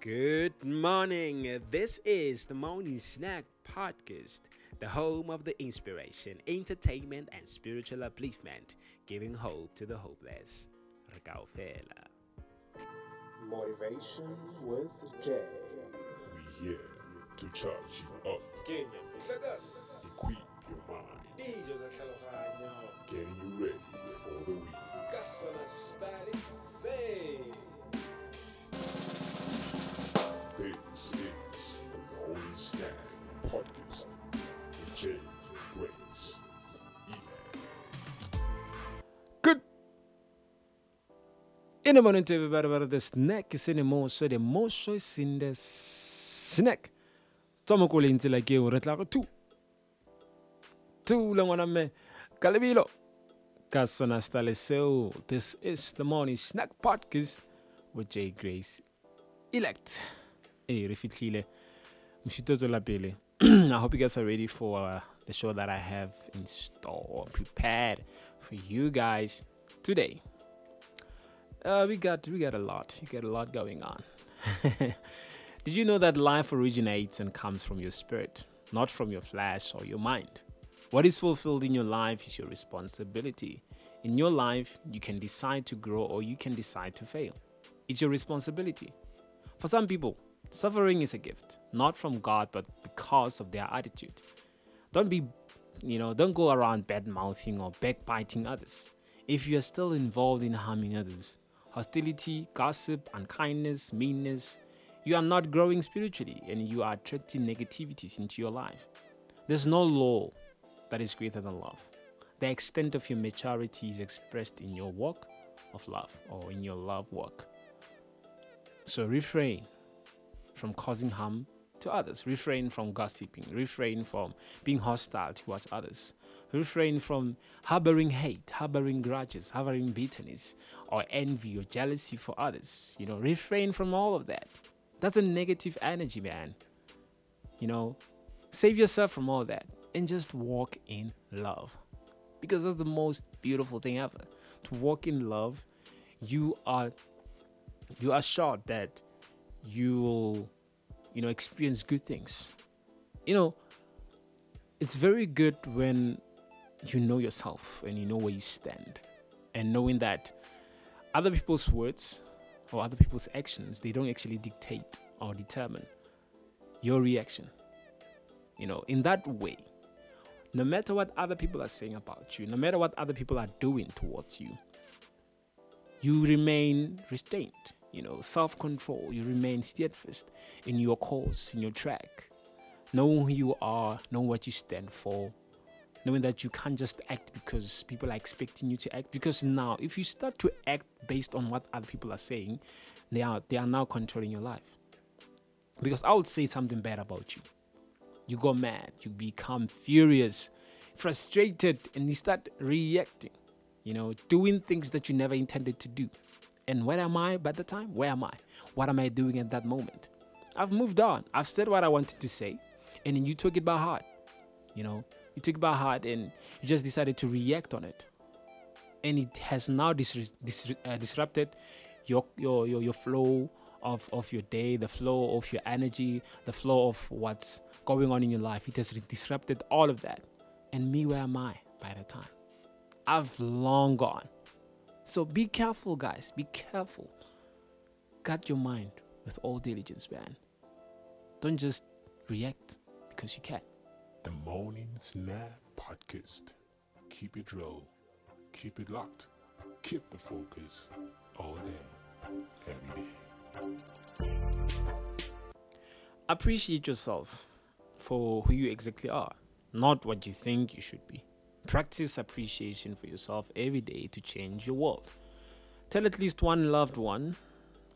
Good morning. This is the Morning Snack Podcast, the home of the inspiration, entertainment, and spiritual upliftment, giving hope to the hopeless. Rekao Fela. Motivation with Jay. We here to charge you up, equip your mind, DJ getting you ready for the week. In the morning to everybody the snack is in the most, so the most choice in the snack. Tomo ko le ntse la ke o re tla go tu. Tu le ngwana me. Ka lebelo. Ka sona seo. This is the morning snack podcast with J Grace Elect. Eh re fitlhile. Moshito tswela pele. I hope you guys are ready for uh, the show that I have in store, prepared for you guys today. Uh, we got we got a lot. You got a lot going on. Did you know that life originates and comes from your spirit, not from your flesh or your mind? What is fulfilled in your life is your responsibility. In your life, you can decide to grow or you can decide to fail. It's your responsibility. For some people, suffering is a gift, not from God, but because of their attitude. Don't be, you know, don't go around bad mouthing or backbiting others. If you are still involved in harming others, hostility, gossip, unkindness, meanness, you are not growing spiritually and you are attracting negativities into your life. There's no law that is greater than love. The extent of your maturity is expressed in your walk of love or in your love work. So refrain from causing harm to others. Refrain from gossiping. Refrain from being hostile towards others. Refrain from harboring hate, harboring grudges, harboring bitterness, or envy or jealousy for others. You know, refrain from all of that. That's a negative energy, man. You know, save yourself from all that and just walk in love. Because that's the most beautiful thing ever. To walk in love, you are you are sure that you will you know experience good things. You know it's very good when you know yourself and you know where you stand. And knowing that other people's words or other people's actions they don't actually dictate or determine your reaction. You know in that way no matter what other people are saying about you no matter what other people are doing towards you you remain restrained you know, self control. You remain steadfast in your course, in your track. Knowing who you are, knowing what you stand for, knowing that you can't just act because people are expecting you to act. Because now, if you start to act based on what other people are saying, they are they are now controlling your life. Because I would say something bad about you. You go mad, you become furious, frustrated, and you start reacting, you know, doing things that you never intended to do. And where am I by the time? Where am I? What am I doing at that moment? I've moved on. I've said what I wanted to say, and then you took it by heart. You know, you took it by heart, and you just decided to react on it, and it has now dis- dis- uh, disrupted your, your your your flow of of your day, the flow of your energy, the flow of what's going on in your life. It has disrupted all of that. And me, where am I by the time? I've long gone. So be careful, guys. Be careful. Guard your mind with all diligence, man. Don't just react because you can. The Morning Snack Podcast. Keep it real, keep it locked, keep the focus all day, every day. Appreciate yourself for who you exactly are, not what you think you should be. Practice appreciation for yourself every day to change your world. Tell at least one loved one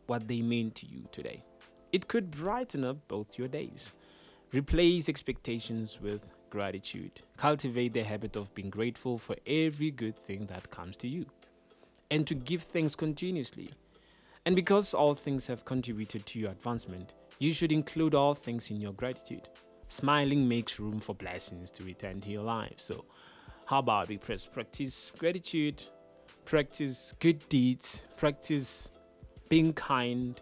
what they mean to you today. It could brighten up both your days. Replace expectations with gratitude. Cultivate the habit of being grateful for every good thing that comes to you. And to give thanks continuously. And because all things have contributed to your advancement, you should include all things in your gratitude. Smiling makes room for blessings to return to your life. So, how about we practice gratitude, practice good deeds, practice being kind,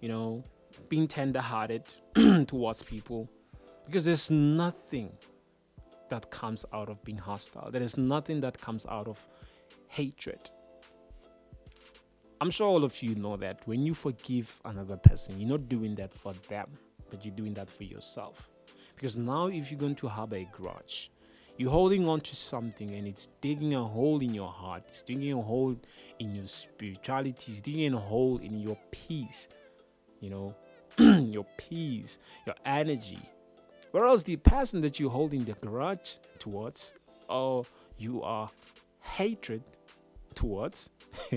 you know, being tender-hearted towards people because there's nothing that comes out of being hostile. There is nothing that comes out of hatred. I'm sure all of you know that when you forgive another person, you're not doing that for them, but you're doing that for yourself. Because now, if you're going to harbor a grudge, you're holding on to something and it's digging a hole in your heart, it's digging a hole in your spirituality, it's digging a hole in your peace, you know, your peace, your energy. Whereas the person that you're holding the grudge towards, or you are hatred towards,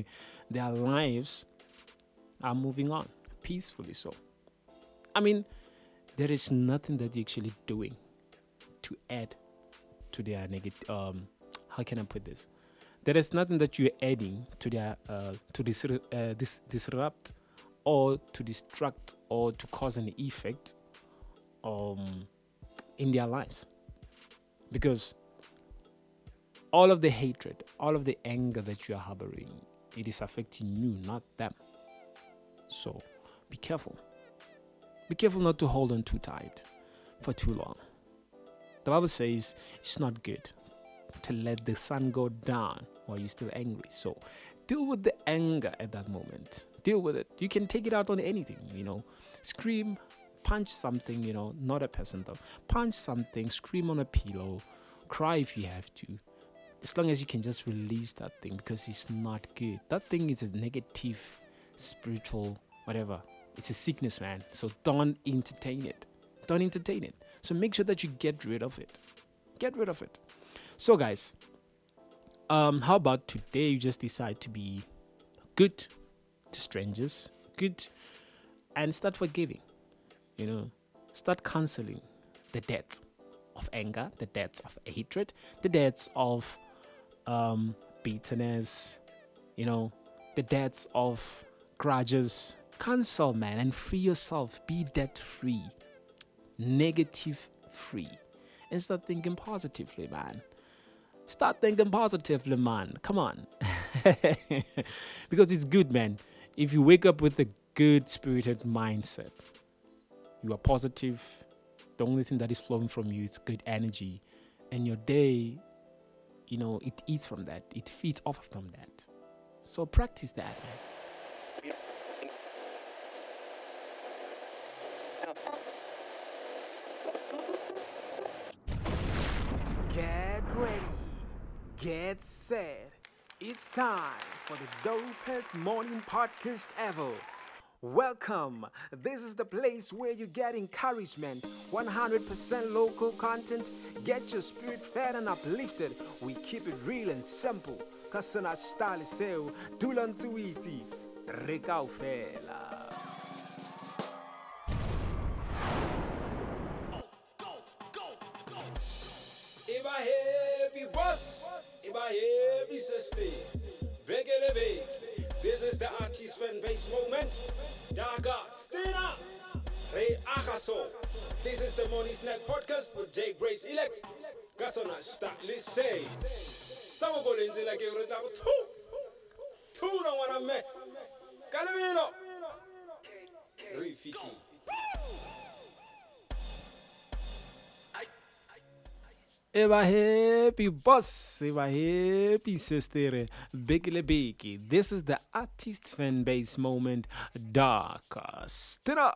their lives are moving on peacefully. So, I mean, there is nothing that you're actually doing to add to their negative. Um, how can I put this? There is nothing that you're adding to their uh, to dis- uh, dis- disrupt or to distract or to cause an effect um, in their lives, because all of the hatred, all of the anger that you are harboring, it is affecting you, not them. So be careful. Be careful not to hold on too tight for too long. The Bible says it's not good to let the sun go down while you're still angry. So deal with the anger at that moment. Deal with it. You can take it out on anything, you know. Scream, punch something, you know, not a person though. Punch something, scream on a pillow, cry if you have to. As long as you can just release that thing because it's not good. That thing is a negative, spiritual, whatever. It's a sickness, man. So don't entertain it. Don't entertain it. So make sure that you get rid of it. Get rid of it. So, guys, um, how about today you just decide to be good to strangers, good, and start forgiving? You know, start canceling the debts of anger, the debts of hatred, the debts of um, bitterness, you know, the debts of grudges. Cancel, man, and free yourself. Be debt free, negative free, and start thinking positively, man. Start thinking positively, man. Come on. because it's good, man. If you wake up with a good spirited mindset, you are positive. The only thing that is flowing from you is good energy. And your day, you know, it eats from that, it feeds off from that. So practice that, man. Get ready. Get set. It's time for the dopest morning podcast ever. Welcome. This is the place where you get encouragement, 100% local content, get your spirit fed and uplifted. We keep it real and simple. Kasana style seu, dulan tuiti, rekau fela. Iba heavy boss, Iba heavy sister. Begele big. This is the artist fan base moment. Daga, stand up. Ray Akaso. This is the Morning Snack Podcast with Jay Grace Elect. Gasona start listen. Tamo go lenzi like you tamo two. Two no wanna me. Calamino. Rifiki. Eba happy boss, eba happy sister, Bigly Biggie. This is the artist fan base moment. Dark Stina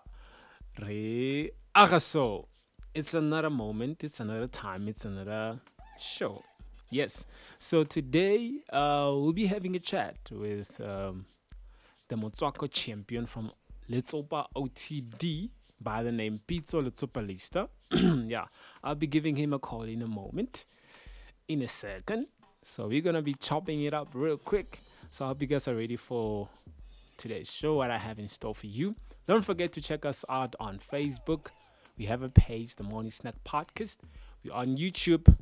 Re Agaso. It's another moment, it's another time, it's another show. Yes. So today uh, we'll be having a chat with um, the Motswako champion from Letsopa OTD by the name Pizzo Letsopalista. yeah, I'll be giving him a call in a moment, in a second. So we're gonna be chopping it up real quick. So I hope you guys are ready for today's show, what I have in store for you. Don't forget to check us out on Facebook. We have a page, the Morning Snack Podcast. We're on YouTube,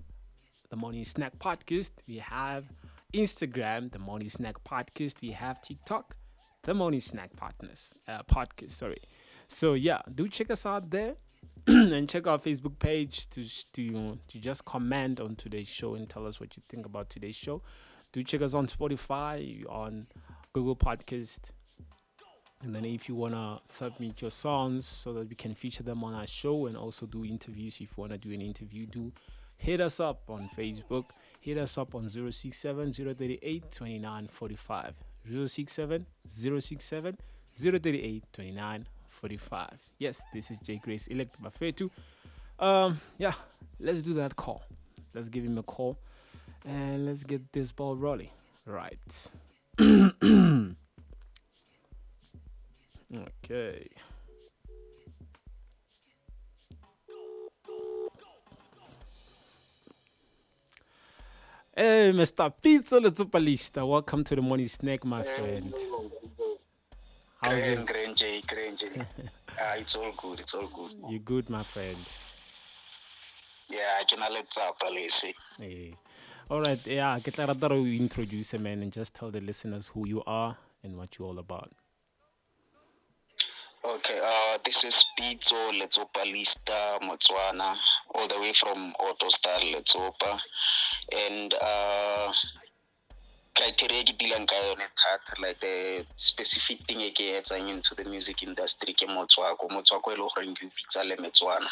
the Morning Snack Podcast. We have Instagram, the Morning Snack Podcast. We have TikTok, the Morning Snack Partners uh, Podcast. Sorry. So yeah, do check us out there, and check our Facebook page to to to just comment on today's show and tell us what you think about today's show. Do check us on Spotify, on Google Podcast, And then if you wanna submit your songs so that we can feature them on our show and also do interviews, if you wanna do an interview, do hit us up on Facebook. Hit us up on 067 038 2945. 067 067 038 2945. Yes, this is J Grace Elect Bafetu. Um, yeah, let's do that call. Let's give him a call and let's get this ball rolling. Right. okay. Hey, Mr. Pizzo Letsopalista, welcome to the morning snack, my friend. How's Grand, it? Grand J, Grand J. Ah, it's all good, it's all good. You good, my friend? Yeah, I can let up, Alesi. Hey. All right, yeah, get that other you introduce man and just tell the listeners who you are and what you're all about. Okay, uh, this is Pizzo Letsopalista Motswana, all the way from Ottosdal Letsopa. And uh, criteria ke ka yone thata like the specific thing e ke etsang into the music industry ke motswako. Motswako e le goreng ke bitsa le metswana.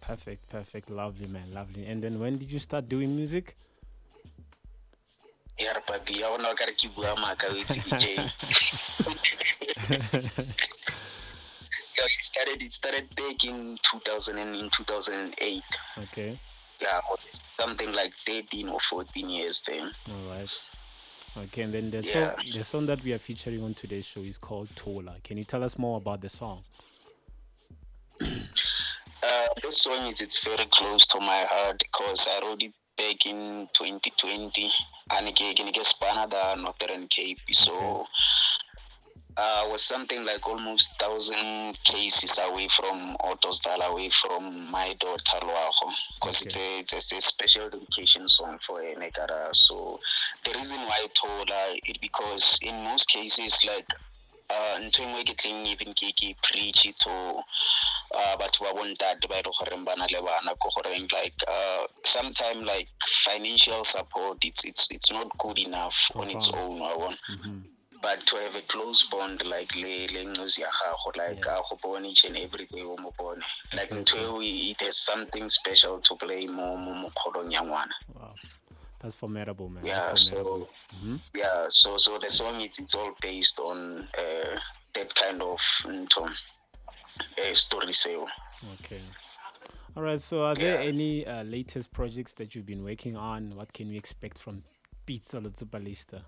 Perfect, perfect, lovely man, lovely. And then when did you start doing music? ya re papi ya gona ka re ke bua maaka o itse ke Yeah, it started it started back in 2000 and in 2008 Okay, yeah something like 13 or 14 years then all right. Okay, and then the Yeah. song, the song that we are featuring on today's show is called Tola. Can you tell us more about the song? uh this song is it's very close to my heart because i wrote it back in 2020 and ke ke ne ke spana the northern cape so uh, was something like almost thousand cases away from Ottosdal, away from my daughter Loago, because it's, a, it's a special dedication song for Negara. So the reason why I told her it because in most cases like uh ntho e nngwe ke tleng even ke ke preach to uh batho ba bontate ba e le goreng ba na le bana ko goreng like uh sometime like financial support it's it's it's not good enough on its own wa bona. But to have a close bond like le le ncosi ya gago like a go bone each and every day o mo bone like ntho eo it has something special to play mo mo mo kgolong ya ngwana Wow, that's formidable, man. yeah that's so. Mm-hmm. yeah so so the song it's it's all based on uh that kind of ntho uh, story seo Okay. All right. So, are there Yeah. any uh, latest projects that you've been working on? What can we expect from Pizzo Letsopalista?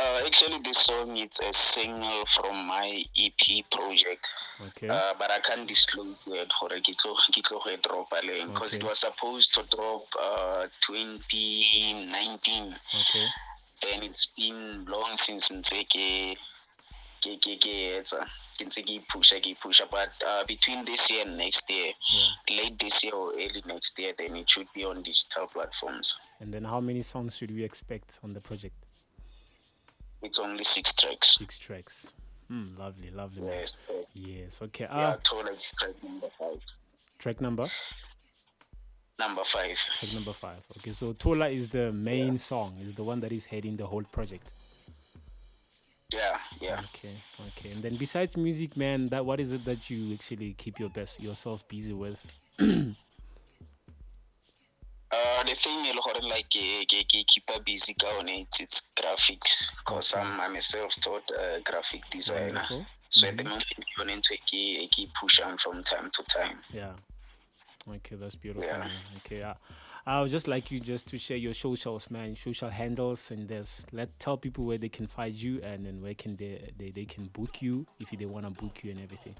Uh actually this song it's a single from my ep project Okay. Uh, but I can't disclose yet gore ke tlo ke tlo go e dropa leng because it was supposed to drop uh 2019 okay. then it's been long since ntse ke ke ke etsa ke ntse ke pusha ke pusha but uh, between this year and next year Yeah. late this year or early next year then it should be on digital platforms And then, how many songs should we expect on the project? It's only six tracks Six tracks. Hmm. Lovely, lovely, man. yes so, Yes. Okay. yeah Ah, total it's track number five track number. number five Track number five. Okay. So Tola is the main song. Is the one that is heading the whole project. yeah yeah Okay. Okay. And then, besides music, man, that what is it that you actually keep your best yourself busy with? The thing e le gore like ke ke ke keep her busy ka one it's it's graphics because Okay. I'm I'm a self-taught uh, graphic designer. Wonderful. So at the Mhm. moment ke yone ntho e ke e ke pushang from time to time. Yeah. Okay, that's beautiful. Yeah. Okay, uh, I would just like you just to share your socials, man, social handles, and there's let tell people where they can find you, and then where can they they, they can book you if they want to book you and everything.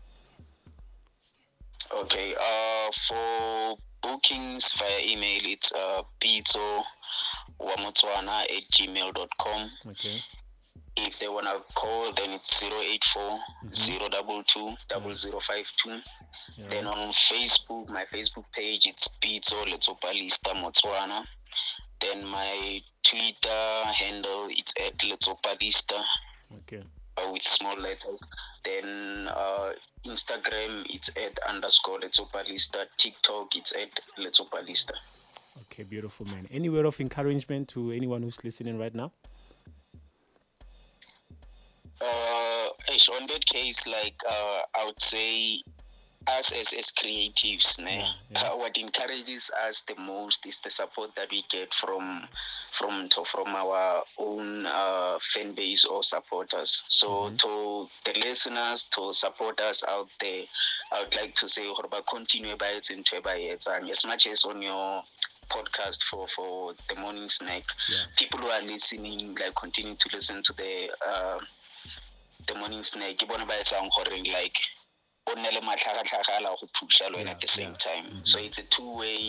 Okay. Uh, for bookings via email it's uh pizzo wamotswana at gmail.com. Okay. If they wanna call then it's 084 022 0052. Yeah. Then on Facebook, my Facebook page, it's Pizzo Letsopalista Motswana. Then my Twitter handle, it's at Letsopalista okay. With small letters. Then uh, Instagram, it's at underscore Letsopalista. TikTok, it's at Letsopalista. Okay, beautiful, man. Any word of encouragement to anyone who's listening right now? Uh, on that case, like uh, I would say, us as as creatives, Yeah, yeah. uh, what encourages us the most is the support that we get from from to, from our own uh, fan base or supporters. So Mm-hmm. to the listeners, to support us out there, I would like to say, continue by it into by it, and as much as on your podcast for for the morning snack Yeah. people who are listening like continue to listen to the uh, the morning snack ke bona ba like o nne le matlhagatlhaga a la go thuša le wena at the same time Mhm. so it's a two way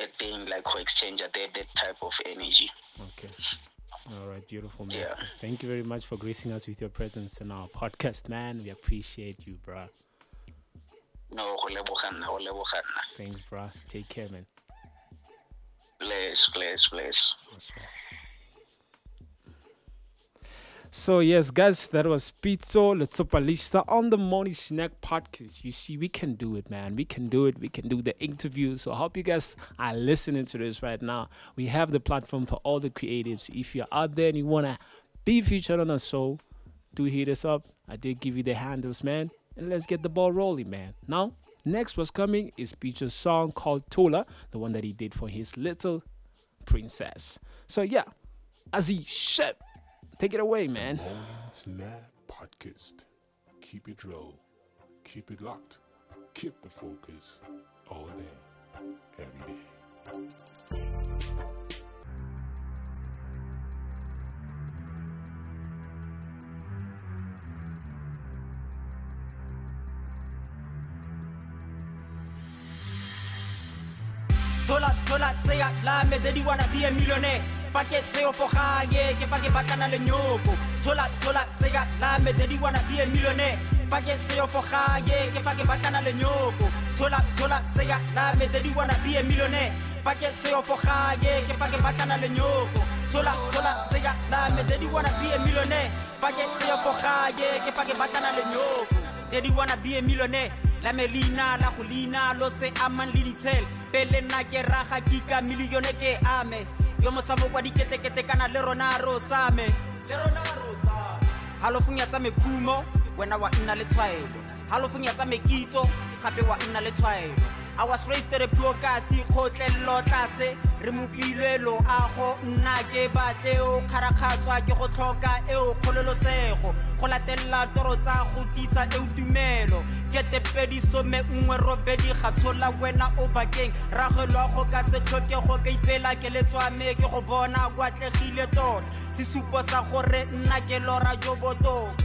uh, thing like go exchange that that type of energy Okay. All right, beautiful man. Yeah. Thank you very much for gracing us with your presence in our podcast, man. We appreciate you, bruh. no go leboga go leboga Thanks, bruh. Take care, man. bless bless bless. So yes, guys, that was Pizzo Letsopalista on the Morning Snack Podcast. You see, we can do it, man. We can do it. We can do the interview. So I hope you guys are listening to this right now. We have the platform for all the creatives. If you're out there and you wanna be featured on a show, do hit us up. I did give you the handles, man. And let's get the ball rolling, man. Now, next what's coming is Pizzo's song called Tola, the one that he did for his little princess. So yeah, Azzy, shit. Take it away, man. Morning Snack Podcast. Keep it raw. Keep it locked. Keep the focus. All day. Every day. Tola, tola, say it, la me dedi wanna be a millionaire. Fake seo for hage, ke fake bakana le nyoko. Tola, tola, say la me dedi wanna be a millionaire. Fake seo for hage, ke fake bakana le nyoko. Tola, tola, say la me dedi wanna be a millionaire. Fake seo for hage, ke fake bakana le nyoko. Tola, tola, say la me dedi wanna be a millionaire. Fake seo for hage, ke fake bakana le nyoko. Dedi wanna be a millionaire. la melina la go lina lo se amang le ditshele pele nna ke raga kika milione ke ame yo mosamo kwa diketekete kana le rona ro same. Le rona ro same. Halofong ya tsa mekhumo wena wa nna le tshwaelo. Halofong ya tsa mekitso gape wa nna le tshwaelo. I was raised at a kasi kgotlelelo tlase re mofilwe loago nna ke batle o kgarakgatswa ke go tlhoka eo kgololosego. Go latelela toro tsa go tisa eo tumelo. Kete pedi some nngwe robedi ga tshola wena o bakeng. Ragelwa go ka se tlhokego ka ipela ke letswame ke go bona kwatlegile tota. Sesupo sa gore nna ke lora jo botoka.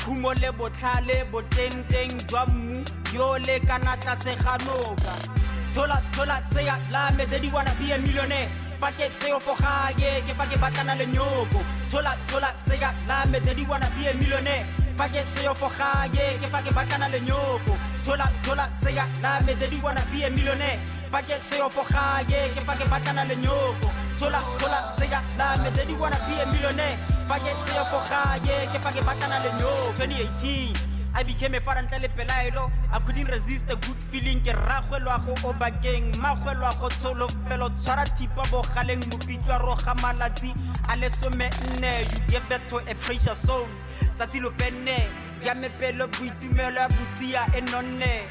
Khumo le botlhale botenteng jwa mmu yo le kana tlase ga noka thola thola seya la me dedi wanna be a millionaire. Fa ke seo fo gage ke fa ke batlana le nyoko thola thola seya la me dedi wanna be a millionaire. Fa ke seo fo gage ke fa ke batlana le nyoko thola thola seya la me dedi wanna be a millionaire. Fa ke seo fo gage ke fa ke batlana le nyoko thola thola seya la me dedi wanna be a millionaire. Fa ke seo fo gage ke fa ke batlana le nyoko 2018 I became a father ntle le pelaelo. I couldn't resist a good feeling. Ke ragwelwa go o bakeng. Magwelwa go tsholofelo tshwara thipa bogaleng mopitlwa roga malatsi a lesome nne. You give birth to a precious soul. Tsatsi lo penne ya mepelo boitumelo ya bosia e nonne.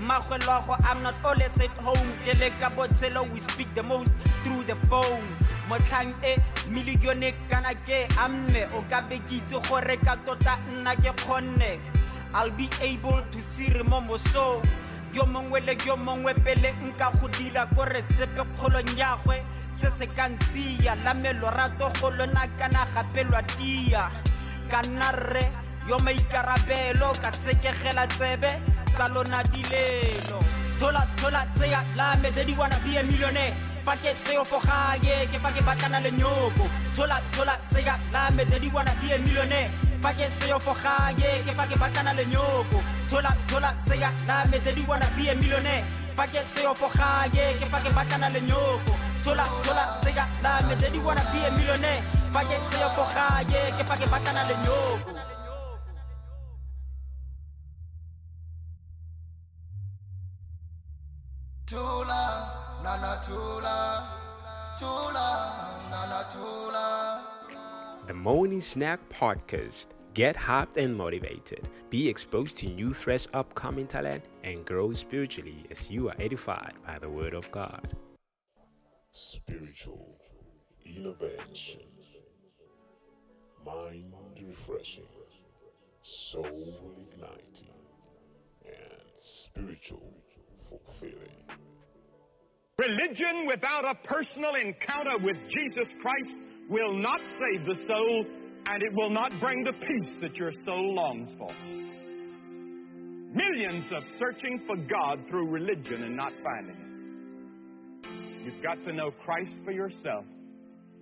Magwelwa go i'm not always at home. Ke le ka botshelo we speak the most through the phone. Motlhang e milione kana ke amme. O ka bekitse gore ka tota nna ke kgonne I'll be able to see remomo so yo mongwe le yo mongwe pele nka go dira kore sepe kgolong yagwe se se ka nsia la melorato go lona kana gape lwa tia ka nna rre yo maikarabelo ka sekegela tsebe tsa lona dilelo. Thola thola seya la me dedi wanna be a millionaire. Fa ke seo fo gage ke fa ke batlana le nyoko. Thola thola seya la me dedi wanna be a millionaire fa ke seo fo ke fa ke batlana le nyoko. Thola thola seya la me dedi wanna be a millionaire. Fa ke seo fo ke fa ke batlana le nyoko. Thola thola seya la me dedi wanna be a millionaire. Fa ke seo fo gage ke fa ke batlana le Morning Snack Podcast Get hyped and motivated. Be exposed to new, fresh, upcoming talent and grow spiritually as you are edified by the Word of God. Spiritual innovation, mind refreshing, soul igniting, and spiritual fulfilling. Religion without a personal encounter with Jesus Christ will not save the soul and it will not bring the peace that your soul longs for. Millions of searching for God through religion and not finding it. You've got to know Christ for yourself.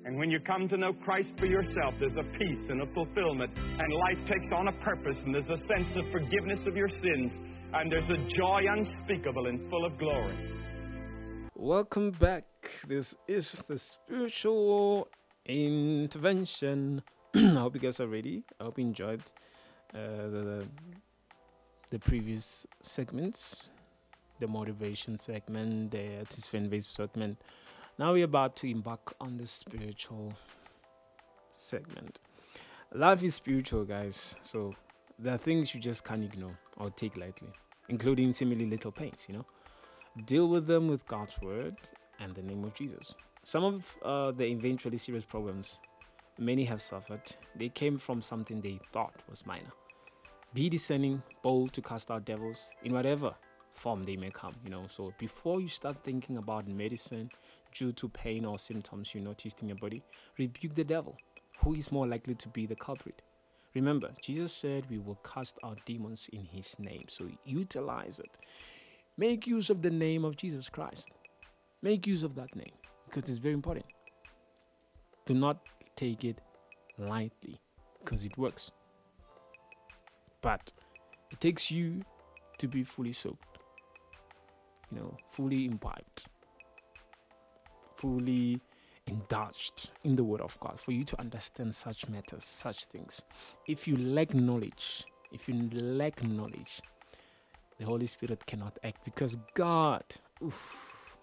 And when you come to know Christ for yourself, there's a peace and a fulfillment, and life takes on a purpose, and there's a sense of forgiveness of your sins, and there's a joy unspeakable and full of glory. Welcome back. This is the spiritual intervention. I hope you guys are ready. I hope you enjoyed uh, the the previous segments, the motivation segment, the artist fan segment. Now we're about to embark on the spiritual segment. Life is spiritual, guys. So there are things you just can't ignore or take lightly, including seemingly little pains. You know, deal with them with God's word and the name of Jesus. Some of uh, the eventually serious problems many have suffered, they came from something they thought was minor. Be discerning, bold to cast out devils in whatever form they may come, you know. So before you start thinking about medicine due to pain or symptoms you noticed in your body, rebuke the devil, who is more likely to be the culprit. Remember, Jesus said we will cast out demons in his name, so utilize it. Make use of the name of Jesus Christ. Make use of that name because it's very important. Do not take it lightly because it works. But it takes you to be fully soaked, you know, fully imbibed, fully indulged in the Word of God for you to understand such matters, such things. If you lack knowledge, if you lack knowledge, the Holy Spirit cannot act because God, oof,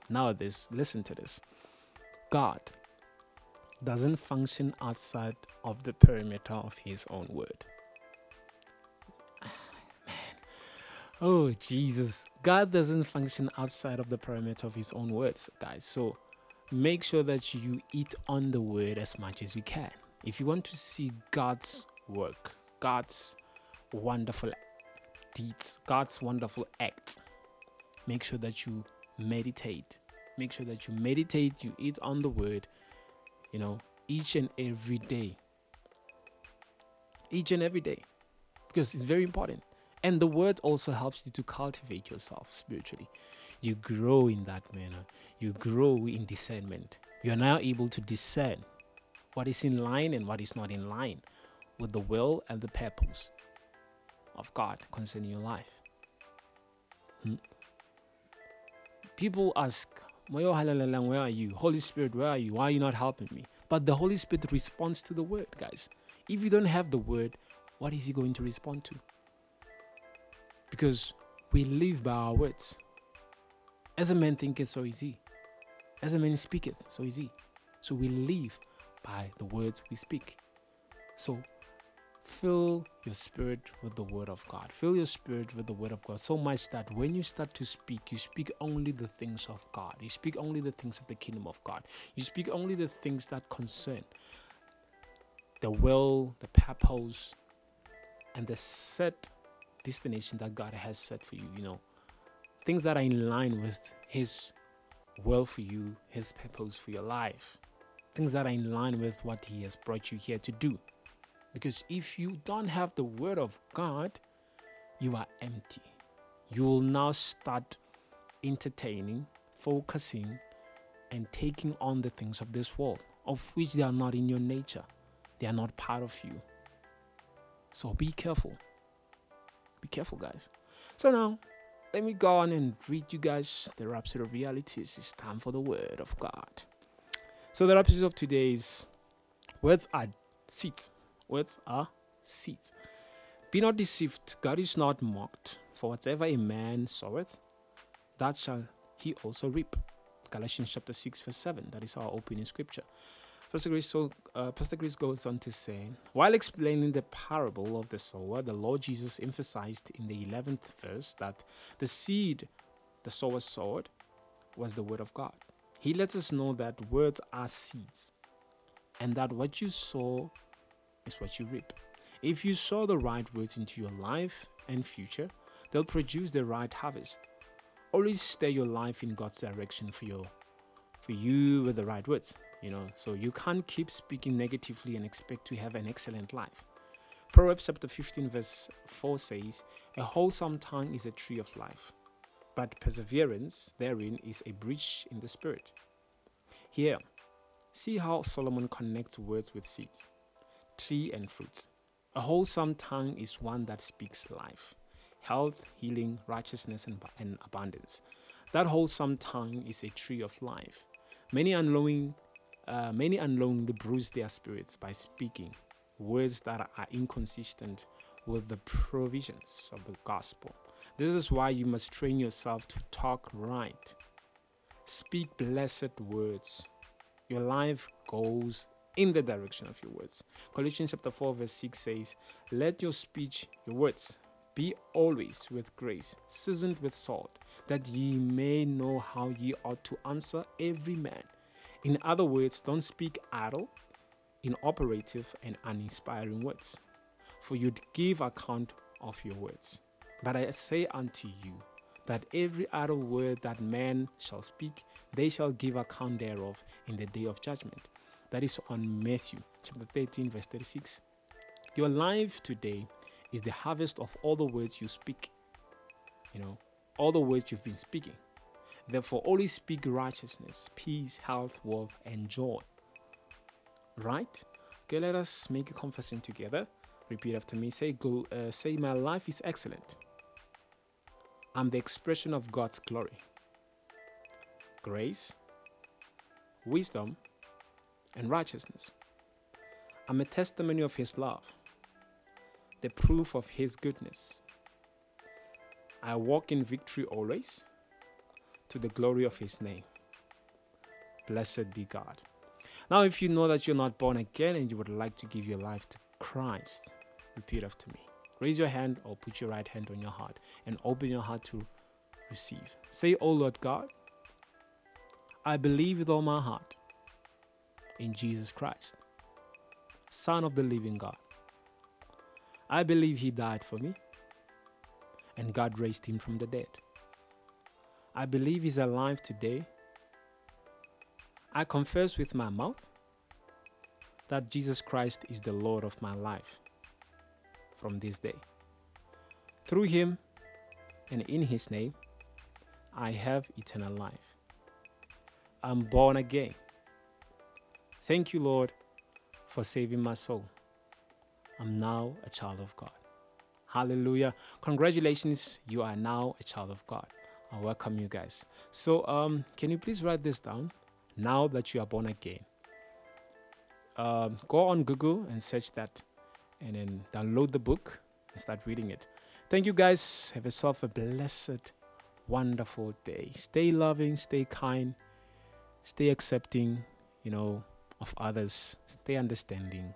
now this, listen to this. God doesn't function outside of the perimeter of his own word. Man. Oh, Jesus. God doesn't function outside of the perimeter of his own words, guys. So make sure that you eat on the word as much as you can. If you want to see God's work, God's wonderful deeds, God's wonderful acts, make sure that you meditate. Make sure that you meditate, you eat on the word, you know, each and every day. Each and every day. Because it's very important. And the word also helps you to cultivate yourself spiritually. You grow in that manner. You grow in discernment. You are now able to discern what is in line and what is not in line with the will and the purpose of God concerning your life. Hmm? People ask, where are you? Holy Spirit, where are you? Why are you not helping me? But the Holy Spirit responds to the word, guys. If you don't have the word, what is he going to respond to? Because we live by our words. As a man thinketh, so is he. As a man speaketh, so is he. So we live by the words we speak. So fill your spirit with the word of God. Fill your spirit with the word of God so much that when you start to speak, you speak only the things of God. You speak only the things of the kingdom of God. You speak only the things that concern the will, the purpose, and the set destination that God has set for you. You know, things that are in line with His will for you, His purpose for your life, things that are in line with what He has brought you here to do. Because if you don't have the Word of God, you are empty. You will now start entertaining, focusing, and taking on the things of this world, of which they are not in your nature. They are not part of you. So be careful. Be careful, guys. So now, let me go on and read you guys the Rhapsody of Realities. It's time for the Word of God. So the Rhapsody of today's words are seeds. Words are seeds. Be not deceived, God is not mocked. For whatever a man soweth, that shall he also reap. Galatians chapter 6, verse 7. That is our opening scripture. Pastor Grace, so, uh, Pastor goes on to say, while explaining the parable of the sower, the Lord Jesus emphasized in the 11th verse that the seed the sower sowed was the word of God. He lets us know that words are seeds and that what you sow is what you reap. If you sow the right words into your life and future, they'll produce the right harvest. Always steer your life in God's direction for your for you with the right words, you know. So you can't keep speaking negatively and expect to have an excellent life. Proverbs chapter 15 verse 4 says, "A wholesome tongue is a tree of life, but perseverance therein is a breach in the spirit." Here, see how Solomon connects words with seeds, tree and fruits. A wholesome tongue is one that speaks life, health, healing, righteousness, and, and abundance. That wholesome tongue is a tree of life. Many unknowing, uh, many unknowingly bruise their spirits by speaking words that are inconsistent with the provisions of the gospel. This is why you must train yourself to talk right. Speak blessed words. Your life goes in the direction of your words. Colossians chapter 4, verse 6 says, Let your speech, your words, be always with grace, seasoned with salt, that ye may know how ye ought to answer every man. In other words, don't speak idle, inoperative, and uninspiring words, for you'd give account of your words. But I say unto you, that every idle word that man shall speak, they shall give account thereof in the day of judgment. That is on Matthew chapter 13, verse 36. Your life today is the harvest of all the words you speak. You know, all the words you've been speaking. Therefore, always speak righteousness, peace, health, wealth, and joy. Right? Okay, let us make a confession together. Repeat after me. Say, go, uh, say, my life is excellent. I'm the expression of God's glory, grace, wisdom, and righteousness. I'm a testimony of His love, the proof of His goodness. I walk in victory always to the glory of His name. Blessed be God. Now, if you know that you're not born again and you would like to give your life to Christ, repeat after me. Raise your hand or put your right hand on your heart and open your heart to receive. Say, Oh Lord God, I believe with all my heart in Jesus Christ, Son of the living God. I believe He died for me and God raised Him from the dead. I believe He's alive today. I confess with my mouth that Jesus Christ is the Lord of my life from this day. Through Him and in His name, I have eternal life. I'm born again. Thank you, Lord, for saving my soul. I'm now a child of God. Hallelujah. Congratulations, you are now a child of God. I welcome you guys. So, um, can you please write this down? Now that you are born again, um, go on Google and search that, and then download the book and start reading it. Thank you guys. Have yourself a blessed, wonderful day. Stay loving, stay kind, stay accepting, you know, of others. Stay understanding.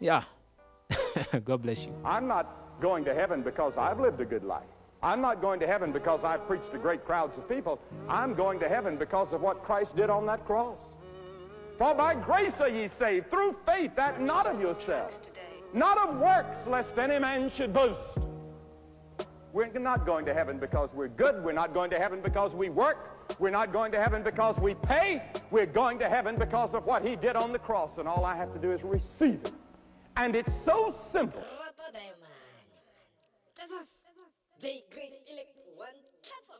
Yeah. God bless you. I'm not going to heaven because I've lived a good life. I'm not going to heaven because I've preached to great crowds of people. I'm going to heaven because of what Christ did on that cross. For by grace are ye saved, through faith, that not of yourselves, not of works, lest any man should boast. We're not going to heaven because we're good. We're not going to heaven because we work. We're not going to heaven because we pay. We're going to heaven because of what he did on the cross, and all I have to do is receive it. And it's so simple.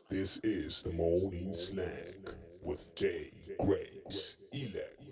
This is the morning snack with J Grace Elect.